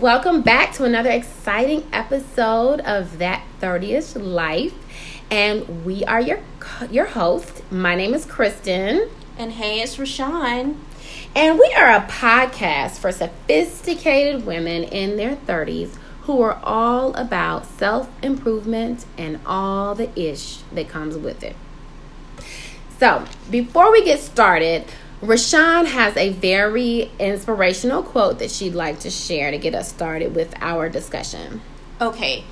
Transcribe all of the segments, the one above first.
Welcome back to another exciting episode of That 30ish Life. And we are your, your host. My name is Kristen. And hey, it's Rashawn. And we are a podcast for sophisticated women in their 30s who are all about self improvement and all the ish that comes with it. So, before we get started, Rashawn has a very inspirational quote that she'd like to share to get us started with our discussion. Okay.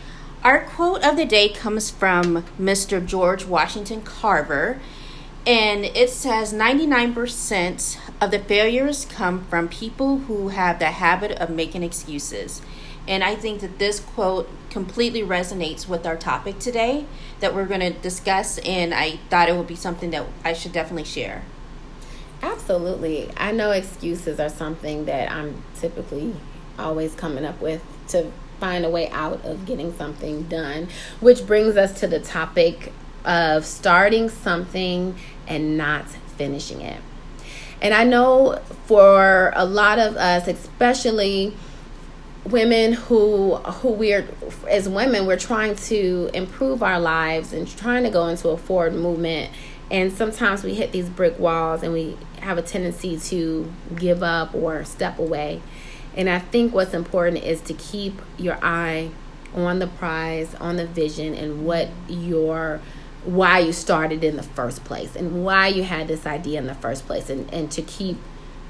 Our quote of the day comes from Mr. George Washington Carver, and it says 99% of the failures come from people who have the habit of making excuses. And I think that this quote completely resonates with our topic today that we're going to discuss, and I thought it would be something that I should definitely share. Absolutely. I know excuses are something that I'm typically always coming up with to find a way out of getting something done, which brings us to the topic of starting something and not finishing it. And I know for a lot of us, especially women who who we're as women we're trying to improve our lives and trying to go into a forward movement and sometimes we hit these brick walls and we have a tendency to give up or step away and i think what's important is to keep your eye on the prize on the vision and what your why you started in the first place and why you had this idea in the first place and, and to keep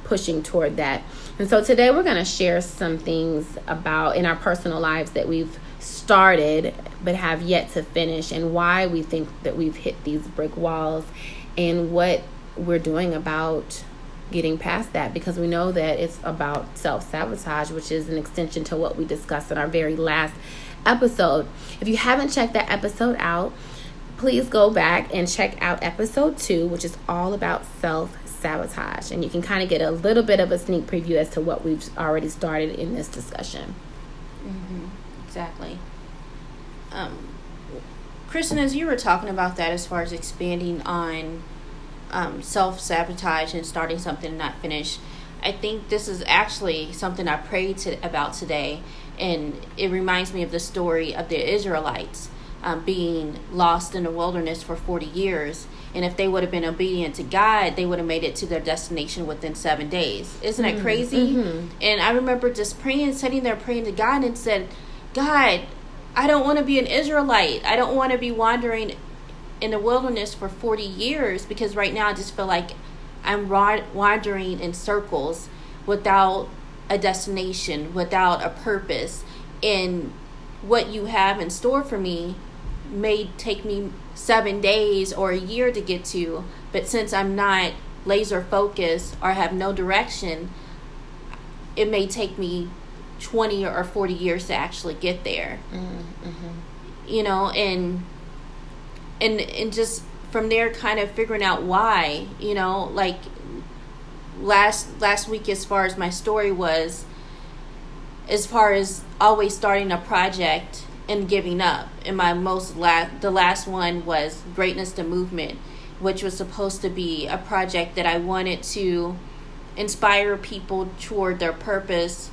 pushing toward that. And so today we're going to share some things about in our personal lives that we've started but have yet to finish and why we think that we've hit these brick walls and what we're doing about getting past that because we know that it's about self sabotage, which is an extension to what we discussed in our very last episode. If you haven't checked that episode out, please go back and check out episode two, which is all about self sabotage. And you can kind of get a little bit of a sneak preview as to what we've already started in this discussion. Mm-hmm. Exactly. Um, Kristen, as you were talking about that, as far as expanding on um, self sabotage and starting something and not finish, I think this is actually something I prayed to, about today, and it reminds me of the story of the Israelites um, being lost in the wilderness for 40 years. And if they would have been obedient to God, they would have made it to their destination within seven days. Isn't that mm-hmm. crazy? Mm-hmm. And I remember just praying, sitting there praying to God and said, God, I don't want to be an Israelite. I don't want to be wandering in the wilderness for 40 years because right now I just feel like I'm wandering in circles without a destination, without a purpose. And what you have in store for me may take me seven days or a year to get to, but since I'm not laser focused or have no direction, it may take me 20 or 40 years to actually get there. Mm-hmm. You know, and and and just from there kind of figuring out why, you know, like last last week as far as my story was as far as always starting a project and giving up. And my most la- the last one was Greatness the Movement, which was supposed to be a project that I wanted to inspire people toward their purpose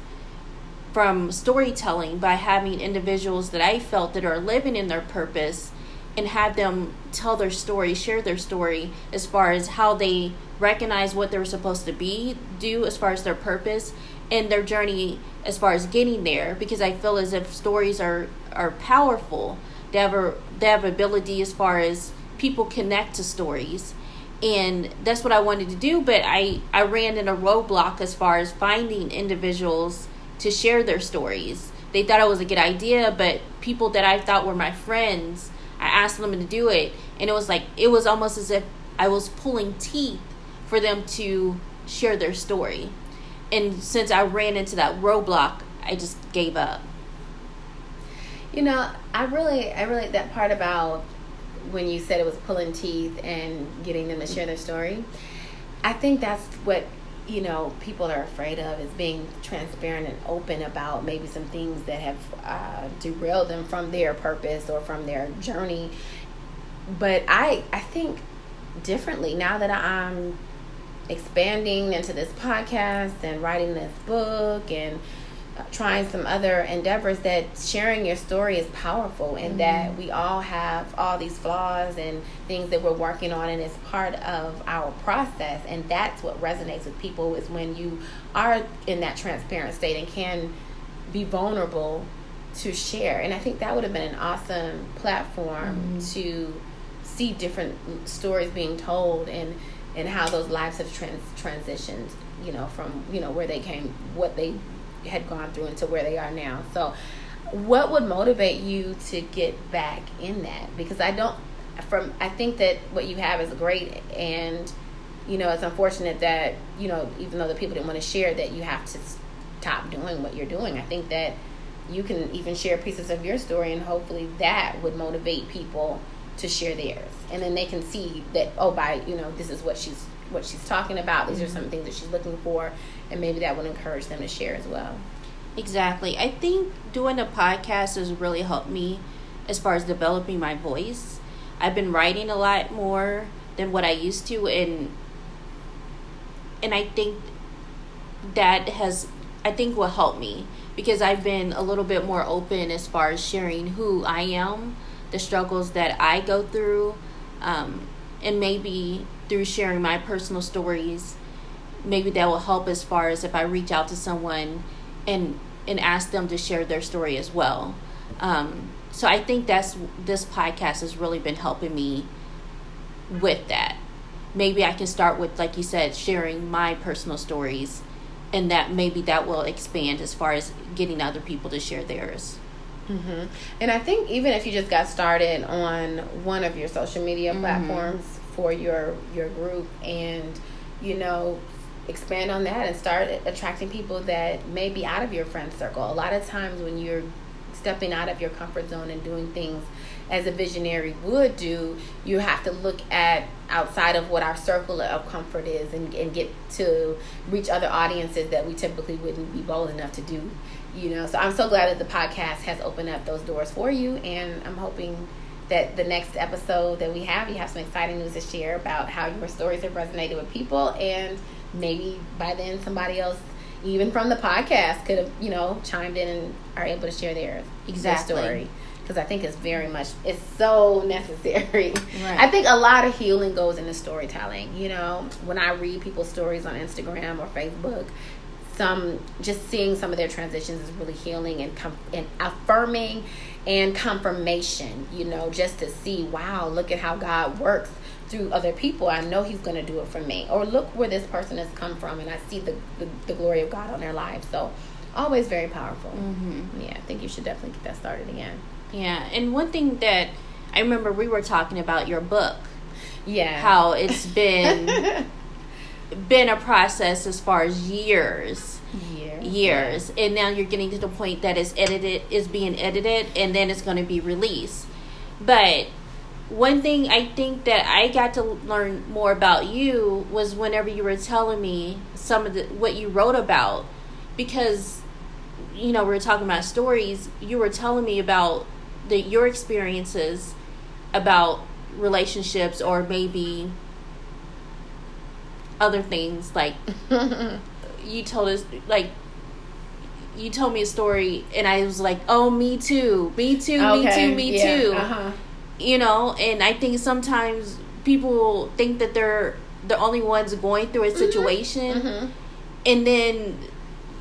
from storytelling by having individuals that I felt that are living in their purpose and have them tell their story, share their story as far as how they recognize what they're supposed to be, do as far as their purpose and their journey as far as getting there because I feel as if stories are are powerful. They have a they have ability as far as people connect to stories. And that's what I wanted to do, but I, I ran in a roadblock as far as finding individuals to share their stories. They thought it was a good idea, but people that I thought were my friends, I asked them to do it, and it was like it was almost as if I was pulling teeth for them to share their story. And since I ran into that roadblock, I just gave up. You know, I really, I really that part about when you said it was pulling teeth and getting them to share their story. I think that's what you know people are afraid of is being transparent and open about maybe some things that have uh, derailed them from their purpose or from their journey. But I, I think differently now that I'm expanding into this podcast and writing this book and trying some other endeavors that sharing your story is powerful and mm-hmm. that we all have all these flaws and things that we're working on and it's part of our process and that's what resonates with people is when you are in that transparent state and can be vulnerable to share and i think that would have been an awesome platform mm-hmm. to see different stories being told and and how those lives have trans- transitioned you know from you know where they came what they had gone through into where they are now. So, what would motivate you to get back in that? Because I don't, from I think that what you have is great, and you know it's unfortunate that you know even though the people didn't want to share that you have to stop doing what you're doing. I think that you can even share pieces of your story, and hopefully that would motivate people to share theirs, and then they can see that oh, by you know this is what she's what she's talking about. These mm-hmm. are some things that she's looking for, and maybe that would encourage them to share as well. Exactly. I think doing a podcast has really helped me as far as developing my voice. I've been writing a lot more than what I used to and and I think that has I think will help me because I've been a little bit more open as far as sharing who I am, the struggles that I go through, um, and maybe through sharing my personal stories, maybe that will help as far as if I reach out to someone and and ask them to share their story as well. Um, so I think that's this podcast has really been helping me with that. Maybe I can start with, like you said, sharing my personal stories, and that maybe that will expand as far as getting other people to share theirs. Mm-hmm. And I think even if you just got started on one of your social media mm-hmm. platforms for your your group, and you know expand on that and start attracting people that may be out of your friend circle. A lot of times when you're stepping out of your comfort zone and doing things as a visionary would do, you have to look at outside of what our circle of comfort is and, and get to reach other audiences that we typically wouldn't be bold enough to do. You know, so I'm so glad that the podcast has opened up those doors for you, and I'm hoping that the next episode that we have, you have some exciting news to share about how your stories have resonated with people and maybe by then somebody else even from the podcast could have you know chimed in and are able to share their exactly. story because I think it's very much it's so necessary. Right. I think a lot of healing goes into storytelling. You know, when I read people's stories on Instagram or Facebook, some just seeing some of their transitions is really healing and com- and affirming and confirmation. You know, just to see, wow, look at how God works through other people, I know He's going to do it for me. Or look where this person has come from, and I see the, the, the glory of God on their lives. So, always very powerful. Mm-hmm. Yeah, I think you should definitely get that started again. Yeah, and one thing that I remember we were talking about your book. Yeah. How it's been been a process as far as years. Years. Years. Yeah. And now you're getting to the point that it's edited is being edited and then it's going to be released. But one thing I think that I got to learn more about you was whenever you were telling me some of the what you wrote about because you know we were talking about stories you were telling me about the your experiences about relationships or maybe other things like you told us like you told me a story and I was like, "Oh, me too. Me too. Okay. Me too. Me yeah. too." Uh-huh you know and i think sometimes people think that they're the only ones going through a mm-hmm. situation mm-hmm. and then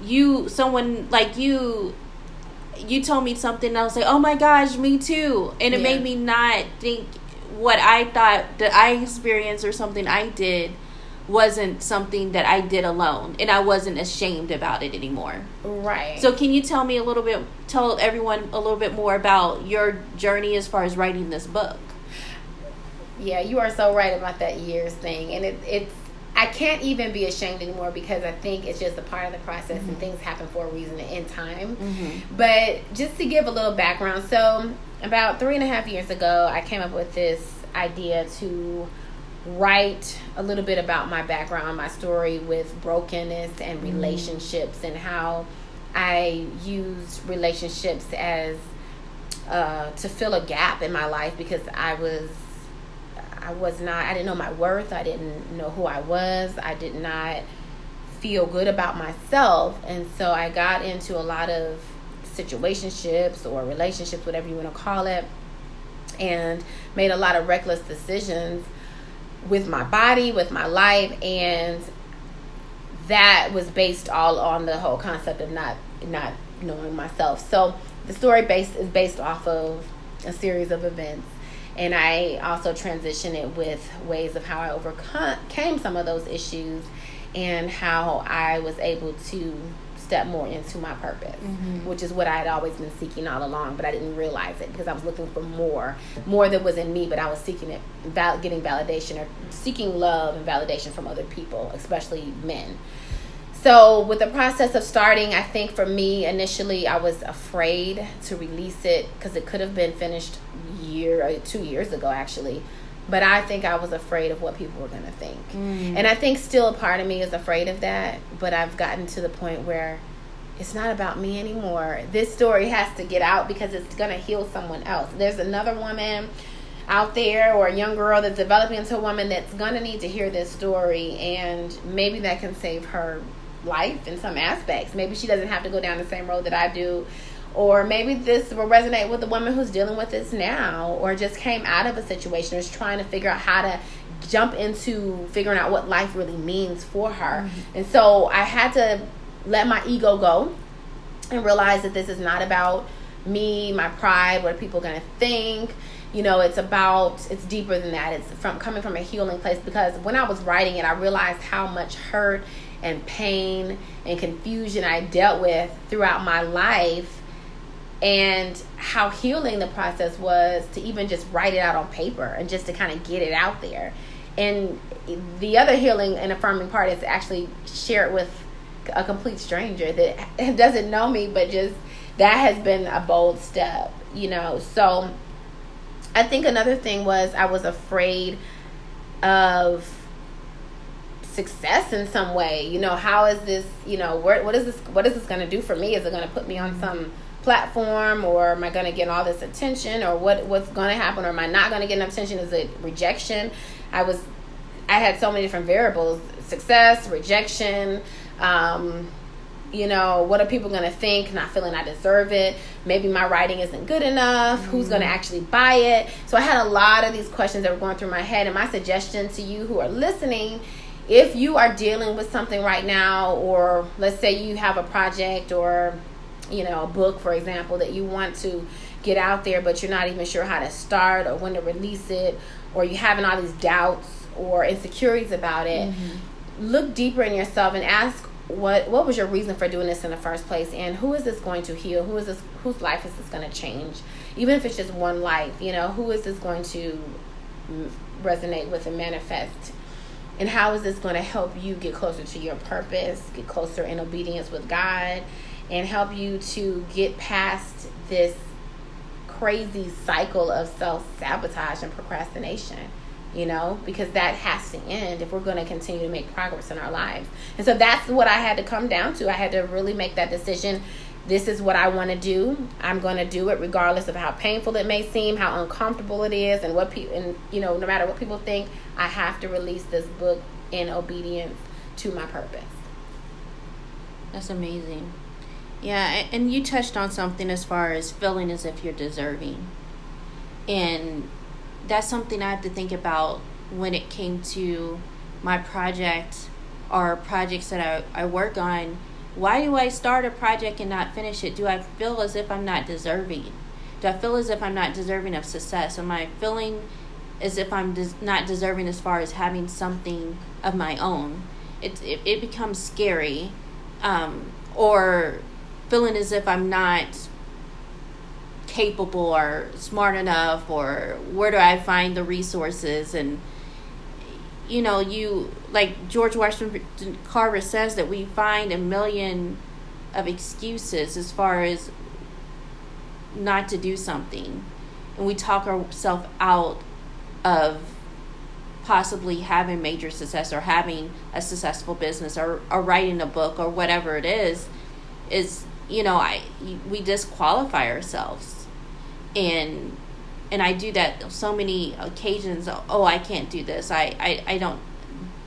you someone like you you told me something and i was like oh my gosh me too and it yeah. made me not think what i thought that i experienced or something i did wasn't something that I did alone and I wasn't ashamed about it anymore. Right. So can you tell me a little bit tell everyone a little bit more about your journey as far as writing this book? Yeah, you are so right about that years thing and it it's I can't even be ashamed anymore because I think it's just a part of the process mm-hmm. and things happen for a reason in time. Mm-hmm. But just to give a little background, so about three and a half years ago, I came up with this idea to write a little bit about my background, my story with brokenness and mm. relationships, mm. and how I used relationships as uh, to fill a gap in my life because I was I was not I didn't know my worth. I didn't know who I was. I did not feel good about myself. And so I got into a lot of situationships or relationships, whatever you want to call it, and made a lot of reckless decisions with my body, with my life, and that was based all on the whole concept of not not knowing myself. So the story based is based off of a series of events and I also transition it with ways of how I overcame some of those issues and how I was able to step more into my purpose, mm-hmm. which is what I had always been seeking all along, but I didn't realize it because I was looking for more, more that was in me, but I was seeking it, val- getting validation or seeking love and validation from other people, especially men. So, with the process of starting, I think for me initially, I was afraid to release it because it could have been finished year uh, two years ago, actually. But I think I was afraid of what people were going to think. Mm. And I think still a part of me is afraid of that. But I've gotten to the point where it's not about me anymore. This story has to get out because it's going to heal someone else. There's another woman out there or a young girl that's developing into a woman that's going to need to hear this story. And maybe that can save her life in some aspects. Maybe she doesn't have to go down the same road that I do. Or maybe this will resonate with the woman who's dealing with this now, or just came out of a situation, or is trying to figure out how to jump into figuring out what life really means for her. Mm-hmm. And so I had to let my ego go and realize that this is not about me, my pride, what are people going to think. You know, it's about, it's deeper than that. It's from coming from a healing place because when I was writing it, I realized how much hurt and pain and confusion I dealt with throughout my life and how healing the process was to even just write it out on paper and just to kind of get it out there. And the other healing and affirming part is to actually share it with a complete stranger that doesn't know me, but just that has been a bold step, you know. So I think another thing was I was afraid of success in some way you know how is this you know what, what is this what is this going to do for me is it going to put me on some platform or am i going to get all this attention or what what's going to happen or am i not going to get enough attention? Is it rejection? I was i had so many different variables success rejection um, you know what are people going to think not feeling i deserve it? Maybe my writing isn't good enough. Mm-hmm. who's going to actually buy it? So i had a lot of these questions that were going through my head and my suggestion to you who are listening if you are dealing with something right now or let's say you have a project or you know a book for example that you want to get out there but you're not even sure how to start or when to release it or you're having all these doubts or insecurities about it mm-hmm. look deeper in yourself and ask what what was your reason for doing this in the first place? And who is this going to heal? Who is this whose life is this going to change? Even if it's just one life you know who is this going to resonate with and manifest? And how is this going to help you get closer to your purpose, get closer in obedience with God, and help you to get past this crazy cycle of self sabotage and procrastination? You know, because that has to end if we're going to continue to make progress in our lives. And so that's what I had to come down to. I had to really make that decision this is what I want to do. I'm going to do it regardless of how painful it may seem, how uncomfortable it is, and what people and you know, no matter what people think, I have to release this book in obedience to my purpose. That's amazing. Yeah, and you touched on something as far as feeling as if you're deserving. And that's something I have to think about when it came to my project or projects that I, I work on why do I start a project and not finish it? Do I feel as if I'm not deserving? Do I feel as if I'm not deserving of success? Am I feeling as if I'm des- not deserving as far as having something of my own? It, it, it becomes scary. Um, or feeling as if I'm not capable or smart enough or where do I find the resources? And you know, you like George Washington Carver says that we find a million of excuses as far as not to do something, and we talk ourselves out of possibly having major success or having a successful business or, or writing a book or whatever it is is you know i we disqualify ourselves and and I do that so many occasions. Oh, I can't do this. I, I, I don't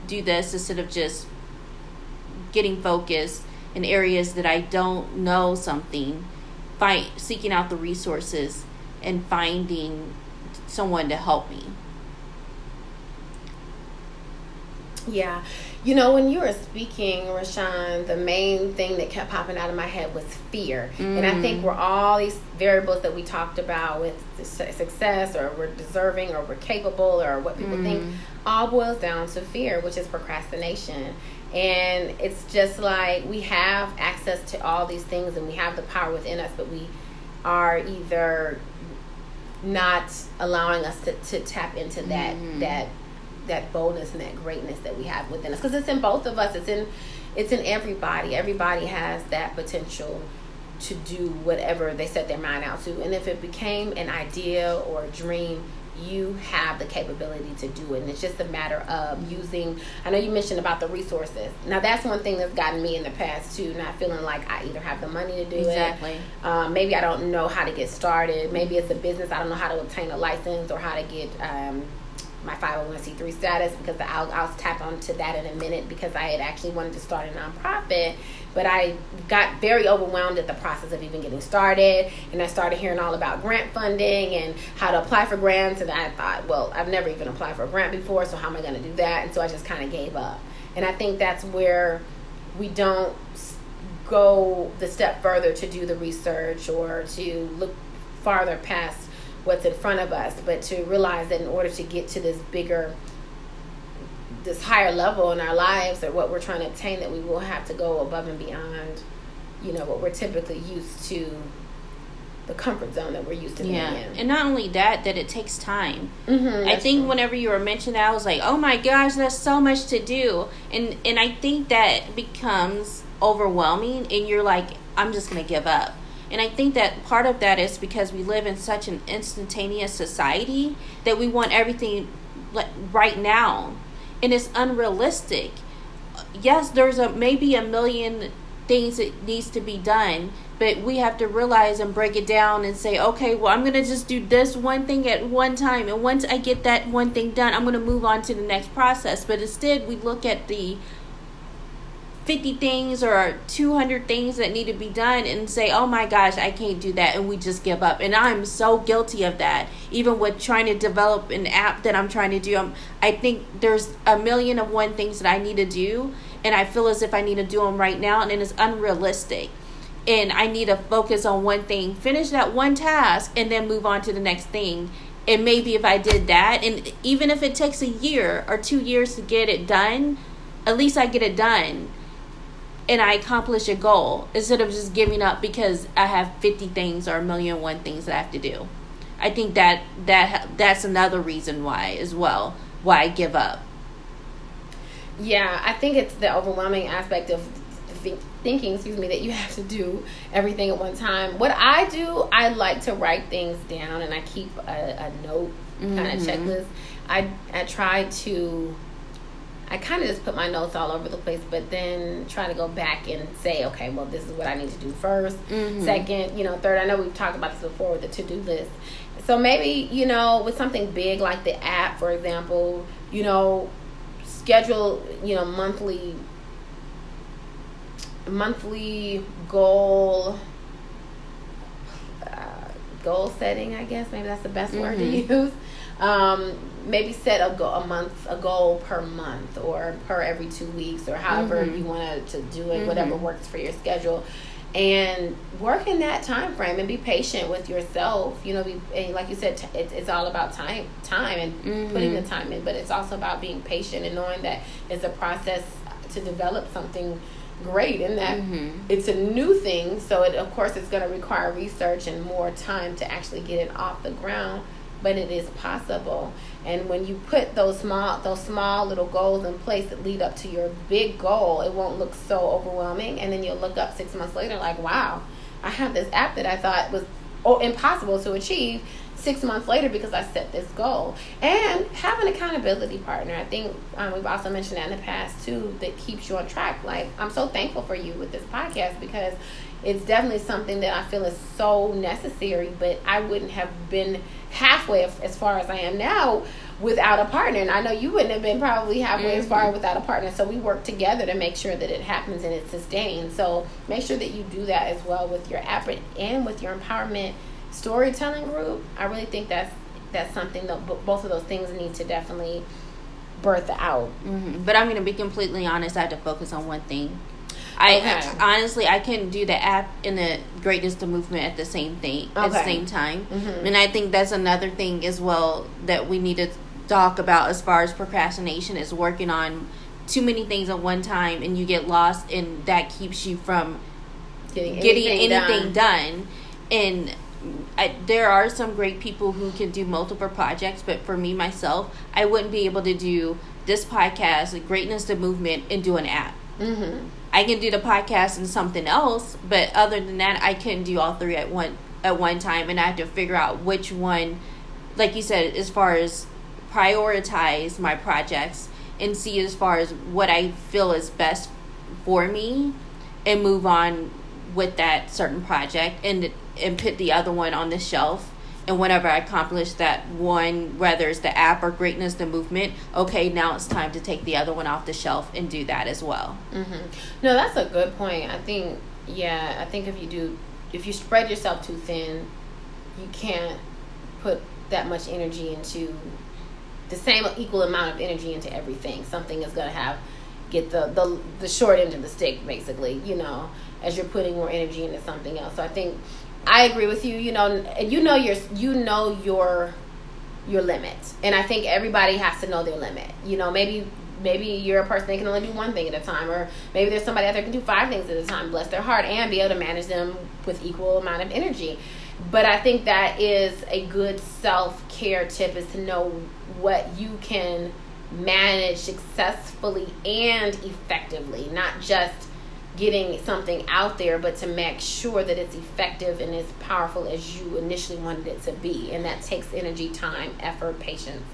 do this instead of just getting focused in areas that I don't know something, find seeking out the resources and finding someone to help me. Yeah. You know, when you were speaking, Rashawn, the main thing that kept popping out of my head was fear. Mm. And I think mm. we're all these variables that we talked about with success or we're deserving or we're capable or what people mm. think all boils down to fear, which is procrastination. And it's just like we have access to all these things and we have the power within us, but we are either not allowing us to, to tap into that mm. that that boldness and that greatness that we have within us. Because it's in both of us. It's in it's in everybody. Everybody has that potential to do whatever they set their mind out to. And if it became an idea or a dream you have the capability to do it. And it's just a matter of using i know you mentioned about the resources. Now that's one thing that's gotten me in the past too not feeling like i either have the money to do exactly. it um, maybe i don't know how to get started. Maybe it's a business. I don't know how to obtain a license or how to get um, my 501c3 status because I'll, I'll tap onto that in a minute because I had actually wanted to start a nonprofit, but I got very overwhelmed at the process of even getting started. And I started hearing all about grant funding and how to apply for grants. And I thought, well, I've never even applied for a grant before, so how am I going to do that? And so I just kind of gave up. And I think that's where we don't go the step further to do the research or to look farther past what's in front of us, but to realize that in order to get to this bigger, this higher level in our lives or what we're trying to obtain, that we will have to go above and beyond, you know, what we're typically used to the comfort zone that we're used to yeah. being in. And not only that, that it takes time. Mm-hmm, I think true. whenever you were mentioning that, I was like, oh my gosh, that's so much to do. And and I think that becomes overwhelming and you're like, I'm just gonna give up. And I think that part of that is because we live in such an instantaneous society that we want everything right now. And it's unrealistic. Yes, there's a maybe a million things that needs to be done, but we have to realize and break it down and say, okay, well, I'm going to just do this one thing at one time. And once I get that one thing done, I'm going to move on to the next process. But instead, we look at the 50 things or 200 things that need to be done and say, oh my gosh, I can't do that. And we just give up. And I'm so guilty of that. Even with trying to develop an app that I'm trying to do, I'm, I think there's a million of one things that I need to do. And I feel as if I need to do them right now. And it's unrealistic. And I need to focus on one thing, finish that one task, and then move on to the next thing. And maybe if I did that, and even if it takes a year or two years to get it done, at least I get it done and I accomplish a goal instead of just giving up because I have 50 things or a million one things that I have to do. I think that that that's another reason why as well why I give up. Yeah, I think it's the overwhelming aspect of thinking, excuse me, that you have to do everything at one time. What I do, I like to write things down and I keep a, a note kind mm-hmm. of checklist. I I try to I kind of just put my notes all over the place, but then try to go back and say, okay, well, this is what I need to do 1st mm-hmm. second, you know, third. I know we've talked about this before with the to do list. So maybe, you know, with something big like the app, for example, you know, schedule, you know, monthly monthly goal uh, goal setting i guess maybe that's the best mm-hmm. word to mm-hmm. use um, maybe set a, go- a month a goal per month or per every two weeks or however mm-hmm. you want to do it mm-hmm. whatever works for your schedule and work in that time frame and be patient with yourself you know be, and like you said t- it's, it's all about time time and mm-hmm. putting the time in but it's also about being patient and knowing that it's a process to develop something great in that mm-hmm. it's a new thing so it of course it's going to require research and more time to actually get it off the ground but it is possible. And when you put those small those small little goals in place that lead up to your big goal, it won't look so overwhelming. And then you'll look up six months later like, wow, I have this app that I thought was oh, impossible to achieve. six months later because I set this goal. And have an accountability partner. I think um, we've also mentioned that in the past too, that keeps you on track. Like, I'm so thankful for you with this podcast because it's definitely something that I feel is so necessary, but I wouldn't have been halfway as far as I am now without a partner. And I know you wouldn't have been probably halfway mm-hmm. as far mm-hmm. without a partner. So we work together to make sure that it happens and it's sustained. So make sure that you do that as well with your app and with your empowerment storytelling group. I really think that's that's something that both of those things need to definitely birth out. Mm-hmm. But I'm going to be completely honest. I have to focus on one thing. I okay. honestly I can do the app and the greatness to movement at the same thing okay. at the same time, mm-hmm. and I think that's another thing as well that we need to talk about as far as procrastination is working on too many things at one time, and you get lost, and that keeps you from getting, getting anything, anything done. done. And I, there are some great people who can do multiple projects, but for me myself, I wouldn't be able to do this podcast, the Greatness to Movement, and do an app. Mm-hmm. I can do the podcast and something else, but other than that, I couldn't do all three at one at one time, and I have to figure out which one, like you said, as far as prioritize my projects and see as far as what I feel is best for me, and move on with that certain project, and and put the other one on the shelf and whenever I accomplish that one, whether it's the app or greatness, the movement, okay, now it's time to take the other one off the shelf and do that as well. Mm-hmm. No, that's a good point. I think, yeah, I think if you do, if you spread yourself too thin, you can't put that much energy into the same equal amount of energy into everything. Something is going to have get the, the the short end of the stick, basically. You know, as you're putting more energy into something else. So I think I agree with you. You know, and you know your you know your your limit, and I think everybody has to know their limit. You know, maybe maybe you're a person that can only do one thing at a time, or maybe there's somebody out there can do five things at a time. Bless their heart and be able to manage them with equal amount of energy. But I think that is a good self care tip is to know what you can manage successfully and effectively, not just getting something out there, but to make sure that it's effective and as powerful as you initially wanted it to be. And that takes energy, time, effort, patience,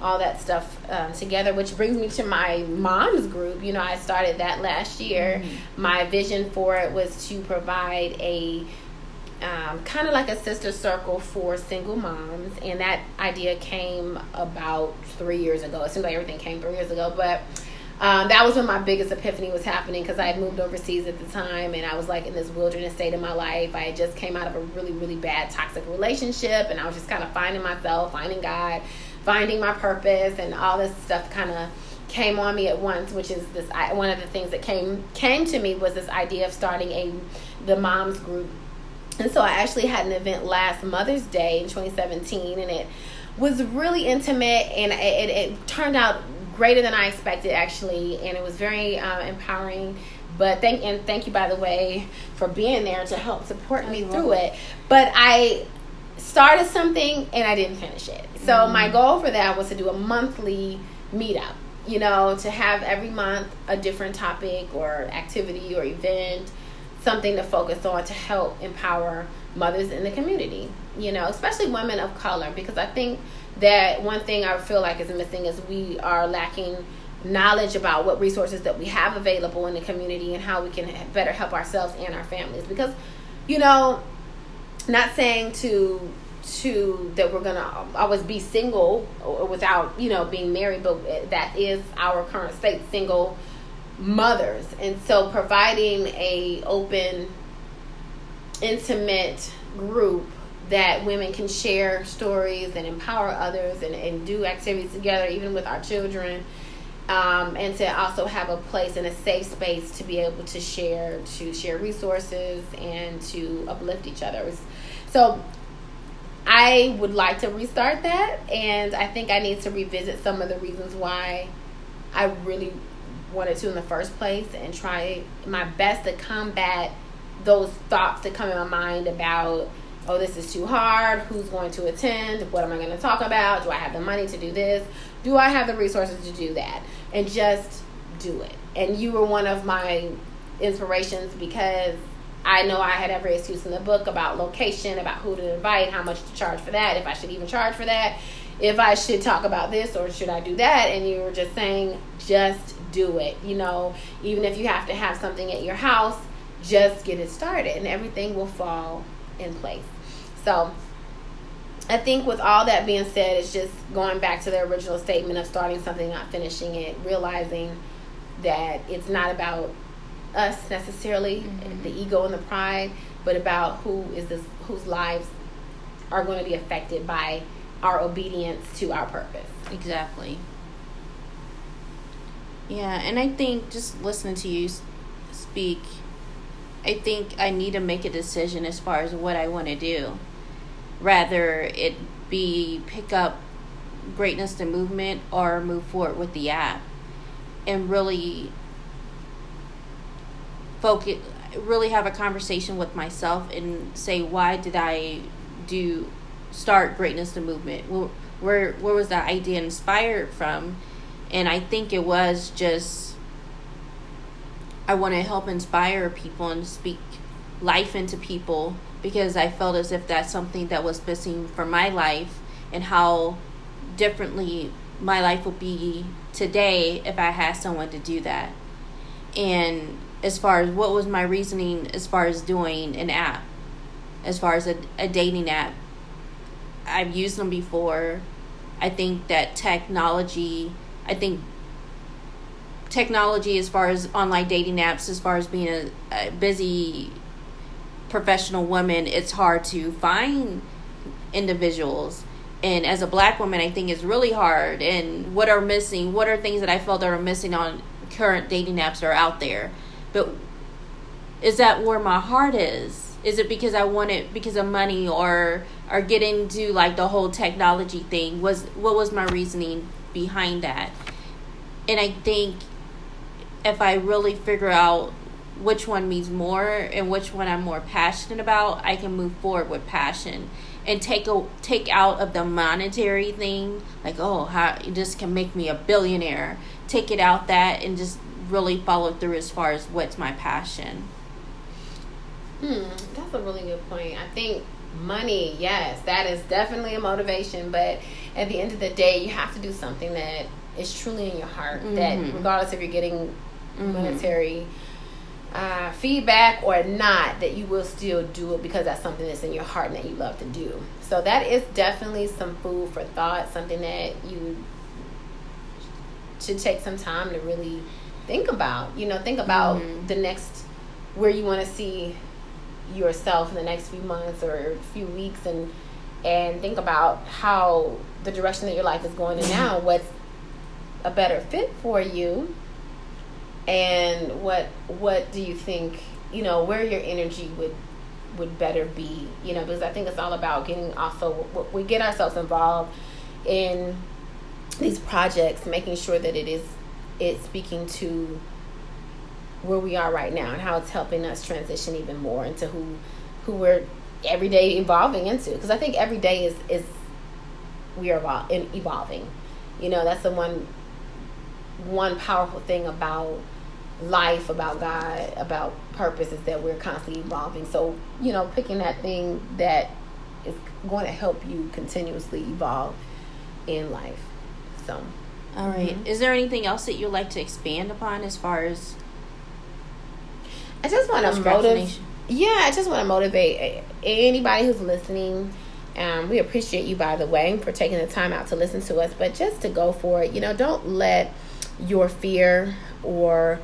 all that stuff um, together, which brings me to my mom's group. You know, I started that last year. Mm-hmm. My vision for it was to provide a um, kind of like a sister circle for single moms, and that idea came about three years ago. It seems like everything came three years ago, but um, that was when my biggest epiphany was happening because I had moved overseas at the time and I was like in this wilderness state of my life. I just came out of a really, really bad toxic relationship and I was just kind of finding myself, finding God, finding my purpose, and all this stuff kind of came on me at once. Which is this one of the things that came came to me was this idea of starting a the moms group. And so I actually had an event last Mother's Day in 2017, and it was really intimate and it, it turned out greater than I expected actually, and it was very uh, empowering. But thank and thank you by the way for being there to help support me through it. But I started something and I didn't finish it. So mm-hmm. my goal for that was to do a monthly meetup. You know, to have every month a different topic or activity or event, something to focus on to help empower mothers in the community. You know, especially women of color, because I think that one thing I feel like is missing is we are lacking knowledge about what resources that we have available in the community and how we can better help ourselves and our families. Because you know not saying to to that we're gonna always be single without you know being married but that is our current state single mothers. And so providing a open intimate group that women can share stories and empower others and, and do activities together, even with our children. Um, and to also have a place and a safe space to be able to share to share resources and to uplift each other so i would like to restart that and i think i need to revisit some of the reasons why i really wanted to in the first place and try my best to combat those thoughts that come in my mind about oh, this is too hard. Who's going to attend? What am I going to talk about? Do I have the money to do this? Do I have the resources to do that? And just do it. And you were one of my inspirations because I know I had every excuse in the book about location, about who to invite, how much to charge for that, if I should even charge for that, if I should talk about this or should I do that. And you were just saying, just do it. You know, even if you have to have something at your house, just get it started and everything will fall in place. So, I think with all that being said, it's just going back to the original statement of starting something, not finishing it, realizing that it's not about us necessarily, mm-hmm. the ego and the pride, but about who is this, whose lives are going to be affected by our obedience to our purpose. Exactly. Yeah, and I think just listening to you speak, I think I need to make a decision as far as what I want to do rather it be pick up greatness to movement or move forward with the app. And really focus really have a conversation with myself and say why did i do start greatness to movement? Where where, where was that idea inspired from? And i think it was just i want to help inspire people and speak life into people because I felt as if that's something that was missing for my life and how differently my life would be today if I had someone to do that. And as far as what was my reasoning as far as doing an app, as far as a, a dating app, I've used them before. I think that technology, I think technology as far as online dating apps, as far as being a, a busy professional woman, it's hard to find individuals. And as a black woman, I think it's really hard. And what are missing? What are things that I felt that are missing on current dating apps that are out there? But is that where my heart is? Is it because I want it because of money or or get into like the whole technology thing? Was what was my reasoning behind that? And I think if I really figure out which one means more and which one I'm more passionate about, I can move forward with passion and take a take out of the monetary thing, like oh, how this can make me a billionaire. Take it out that and just really follow through as far as what's my passion. Hmm, that's a really good point. I think money, yes, that is definitely a motivation, but at the end of the day, you have to do something that is truly in your heart. Mm-hmm. That regardless if you're getting mm-hmm. Uh, feedback or not, that you will still do it because that's something that's in your heart and that you love to do. So that is definitely some food for thought, something that you should take some time to really think about. You know, think about mm-hmm. the next where you want to see yourself in the next few months or few weeks and and think about how the direction that your life is going in now what's a better fit for you and what what do you think you know where your energy would would better be you know because i think it's all about getting also we get ourselves involved in these projects making sure that it is it's speaking to where we are right now and how it's helping us transition even more into who who we're every day evolving into. Because i think every day is is we are evol- evolving. You know that's the one one powerful thing about life, about God, about purpose is that we're constantly evolving. So, you know, picking that thing that is going to help you continuously evolve in life. So, all right. mm-hmm. Is there anything else that you'd like to expand upon as far as? I just want to motivate. Yeah, I just want to motivate anybody who's listening. Um, we appreciate you, by the way, for taking the time out to listen to us. But just to go for it, you know, don't let your fear or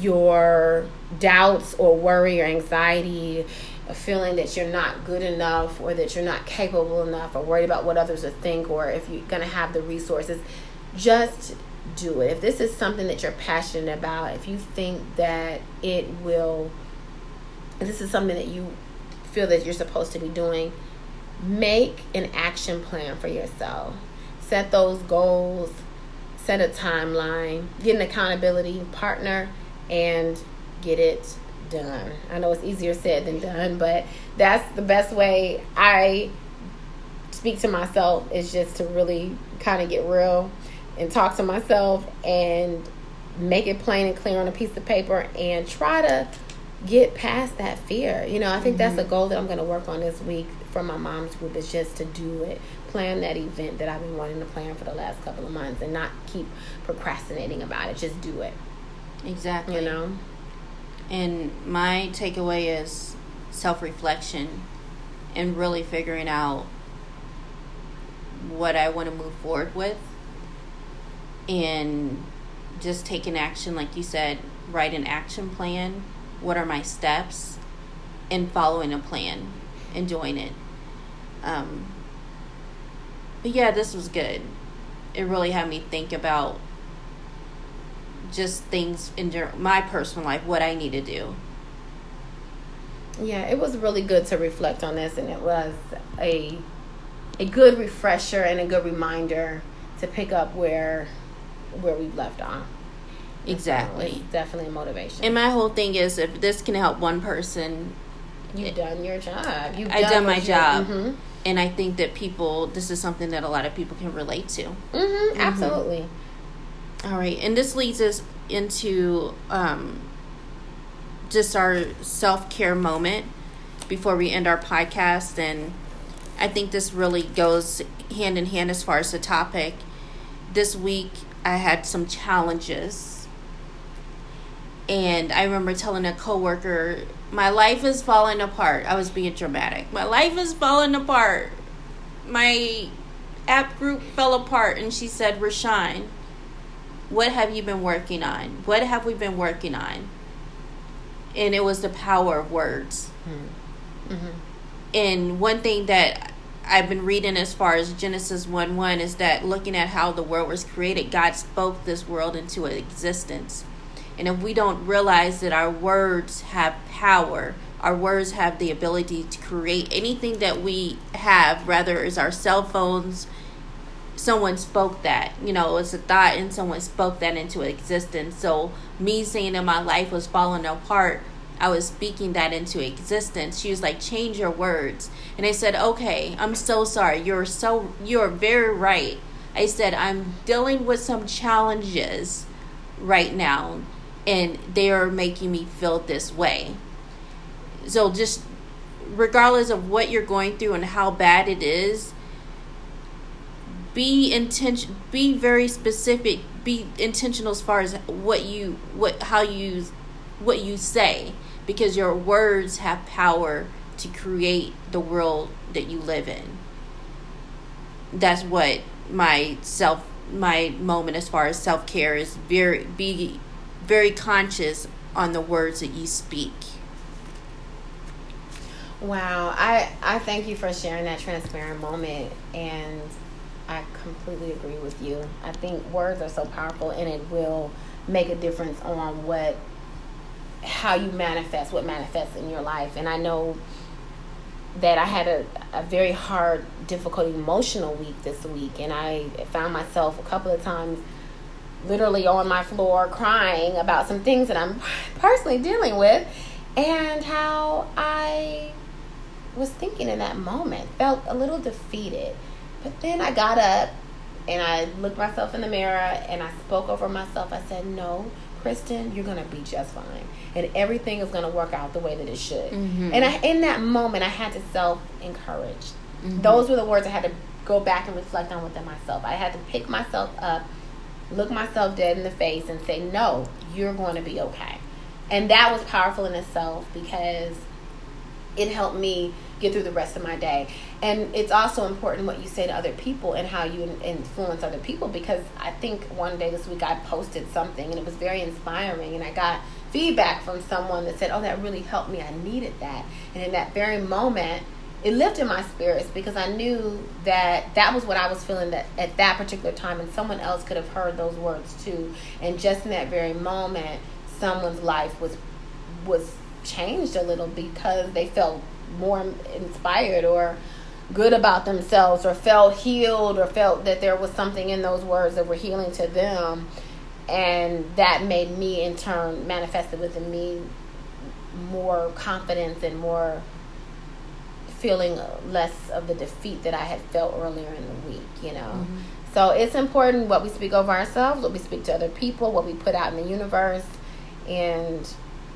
your doubts or worry or anxiety, a feeling that you're not good enough or that you're not capable enough or worried about what others will think or if you're going to have the resources, just do it. If this is something that you're passionate about, if you think that it will, this is something that you feel that you're supposed to be doing, make an action plan for yourself. Set those goals, set a timeline, get an accountability partner and get it done. I know it's easier said than done, but that's the best way I speak to myself is just to really kind of get real and talk to myself and make it plain and clear on a piece of paper and try to get past that fear. You know, I think Mm-hmm. that's a goal that I'm going to work on this week for my mom's group is just to do it. Plan that event that I've been wanting to plan for the last couple of months and not keep procrastinating about it. Just do it. Exactly. You know? And my takeaway is self reflection and really figuring out what I want to move forward with and just taking action, like you said, write an action plan. What are my steps? And following a plan and doing it. Um, but yeah, this was good. It really had me think about just things in my personal life, what I need to do. Yeah, it was really good to reflect on this, and it was a a good refresher and a good reminder to pick up where where we've left off. Exactly. definitely a motivation. And my whole thing is if this can help one person, You've done your job. You've I've done my what you- job. Mhm. and I think that people, this is something that a lot of people can relate to. Mhm, Absolutely. All right, and this leads us into um, just our self care moment before we end our podcast. And I think this really goes hand in hand as far as the topic. This week, I had some challenges. And I remember telling a coworker, "My life is falling apart." I was being dramatic. My life is falling apart. My app group fell apart, and she said, "Rachon, what have you been working on? What have we been working on?" And it was the power of words. Mm-hmm. And one thing that I've been reading as far as Genesis 1 1 is that looking at how the world was created, God spoke this world into existence. And if we don't realize that our words have power, our words have the ability to create anything that we have, rather is our cell phones, someone spoke that. You know, it's a thought and someone spoke that into existence. So me saying that my life was falling apart, I was speaking that into existence. She was like, change your words. And I said, okay, I'm so sorry. You're so, you're very right. I said, I'm dealing with some challenges right now, and they are making me feel this way. So just regardless of what you're going through and how bad it is, be intention be very specific be intentional as far as what you what how you what you say because your words have power to create the world that you live in. That's what my self my moment as far as self-care is very be very conscious on the words that you speak. Wow, I I thank you for sharing that transparent moment, and I completely agree with you. I think words are so powerful, and it will make a difference on what how you manifest what manifests in your life. And I know that I had a, a very hard, difficult, emotional week this week, and I found myself a couple of times literally on my floor crying about some things that I'm personally dealing with, and how I was thinking in that moment, felt a little defeated. But then I got up and I looked myself in the mirror and I spoke over myself. I said, No, Kristen, you're gonna be just fine. And everything is gonna work out the way that it should. Mhm. And I in that moment I had to self encourage. Those were the words I had to go back and reflect on within myself. I had to pick myself up, look myself dead in the face and say, No, you're going to be okay. And that was powerful in itself because it helped me get through the rest of my day. And it's also important what you say to other people and how you influence other people because I think one day this week I posted something and it was very inspiring and I got feedback from someone that said, "Oh, that really helped me. I needed that." And in that very moment, it lifted my spirits because I knew that that was what I was feeling that at that particular time and someone else could have heard those words too. And just in that very moment, someone's life was was changed a little because they felt more inspired or good about themselves or felt healed or felt that there was something in those words that were healing to them and that made me in turn manifested within me more confidence and more feeling less of the defeat that I had felt earlier in the week, you know. Mm-hmm. So it's important what we speak over ourselves, what we speak to other people, what we put out in the universe, and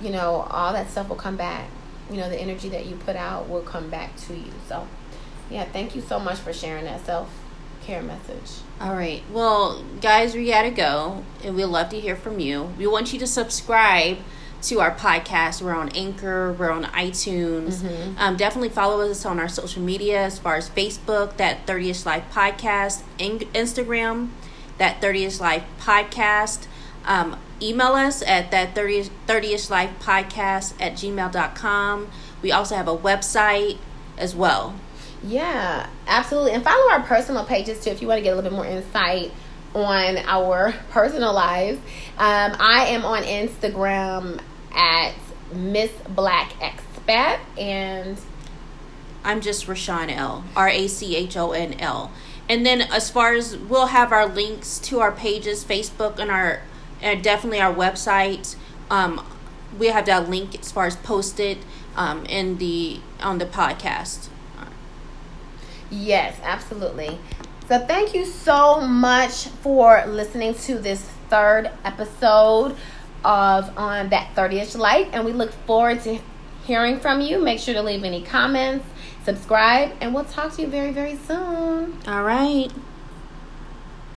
you know, all that stuff will come back. You know, the energy that you put out will come back to you. So, yeah, thank you so much for sharing that self care message. All right. Well, guys, we got to go, and we'd love to hear from you. We want you to subscribe to our podcast. We're on Anchor, we're on iTunes. Mm-hmm. Um, definitely follow us on our social media as far as Facebook, that 30ish Life Podcast, in- Instagram, that 30ish Life Podcast. Um, email us at that 30, 30ish Life Podcast at gmail.com. We also have a website as well. Yeah, absolutely. And follow our personal pages too if you want to get a little bit more insight on our personal lives. Um, I am on Instagram at Miss Black Expat and I'm just Rachon L. R A C H O N L. And then as far as we'll have our links to our pages, Facebook and our and definitely our website. Um, we have that link as far as posted um, in the on the podcast. Yes, absolutely. So thank you so much for listening to this third episode of on that 30ish life and we look forward to hearing from you. Make sure to leave any comments, subscribe, and we'll talk to you very very soon. All right.